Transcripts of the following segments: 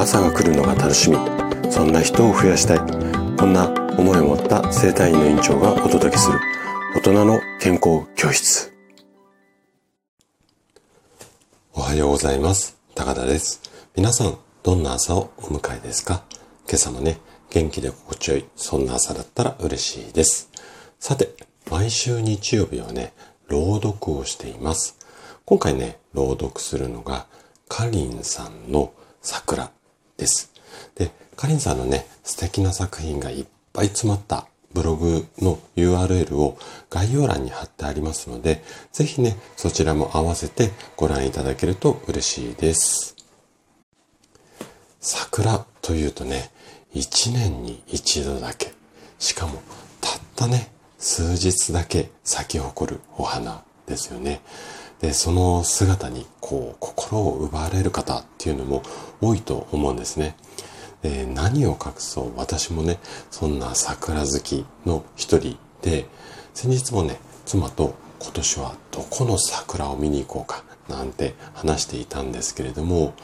朝が来るのが楽しみ。そんな人を増やしたい。こんな思いを持った生体院の院長がお届けする。大人の健康教室。おはようございます。高田です。皆さんどんな朝をお迎えですか？今朝もね元気で心地よいそんな朝だったら嬉しいです。さて毎週日曜日はね朗読をしています。今回ね朗読するのがかりんさんの桜。です。で、かりんさんのね、素敵な作品がいっぱい詰まったブログの URL を概要欄に貼ってありますので、ぜひね、そちらも合わせてご覧いただけると嬉しいです。桜というとね、一年に一度だけ、しかもたったね、数日だけ咲き誇るお花ですよね。で、その姿にこう心を奪われる方っていうのも多いと思うんですね。で何を隠そう？私もね、そんな桜好きの一人で、先日もね、妻と今年はどこの桜を見に行こうか？なんて話していたんですけれども、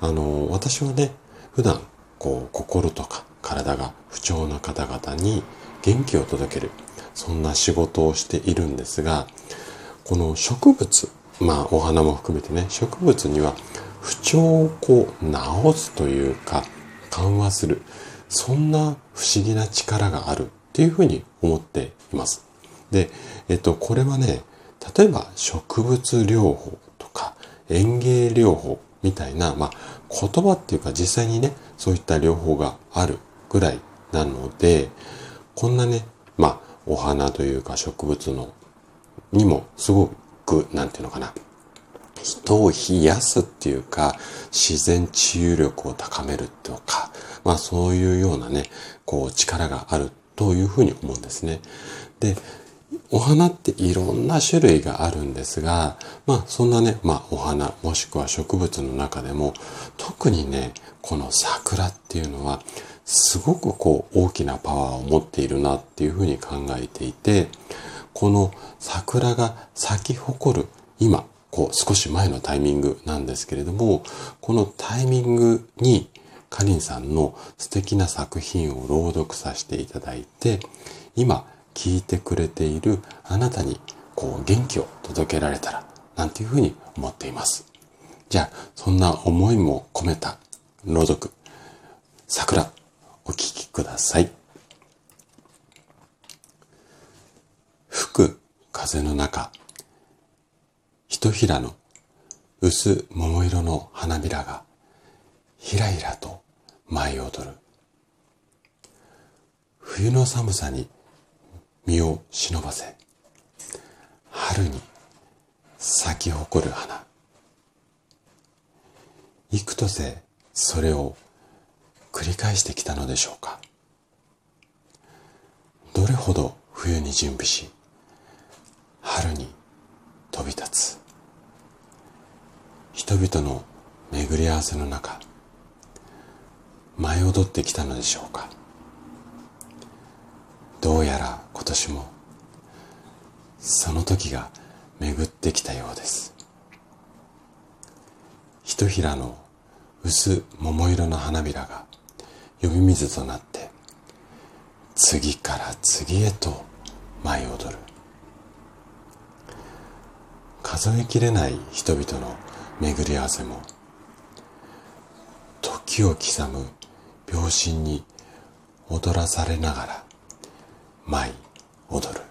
あの、私はね、普段こう心とか体が不調な方々に元気を届ける、そんな仕事をしているんですが、この植物、まあお花も含めてね、植物には不調をこう治すというか緩和する、そんな不思議な力があるっていうふうに思っています。で、えっと、これはね、例えば植物療法とか園芸療法みたいな、まあ言葉っていうか実際にね、そういった療法があるぐらいなので、こんなね、まあお花というか植物のにもすごく、なんていうのかな、人を冷やすっていうか、自然治癒力を高めるとか、まあそういうようなね、こう力があるというふうに思うんですね。で、お花っていろんな種類があるんですが、まあそんなね、まあお花もしくは植物の中でも特にね、この桜っていうのはすごくこう大きなパワーを持っているなっていうふうに考えていて、この桜が咲き誇る今、こう少し前のタイミングなんですけれども、このタイミングにかりんさんの素敵な作品を朗読させていただいて、今聞いてくれているあなたにこう元気を届けられたらなんていうふうに思っています。じゃあ、そんな思いも込めた朗読、桜、お聴きください。吹く風の中、ひとひらの薄桃色の花びらがひらひらと舞い踊る。冬の寒さに身を忍ばせ、春に咲き誇る花。幾とせそれを繰り返してきたのでしょうか。どれほど冬に準備し、春に飛び立つ。人々の巡り合わせの中舞い踊ってきたのでしょうか。どうやら今年もその時が巡ってきたようです。ひとひらの薄桃色の花びらが呼び水となって次から次へと舞い踊る。数えきれない人々の巡り合わせも時を刻む秒針に踊らされながら舞い踊る。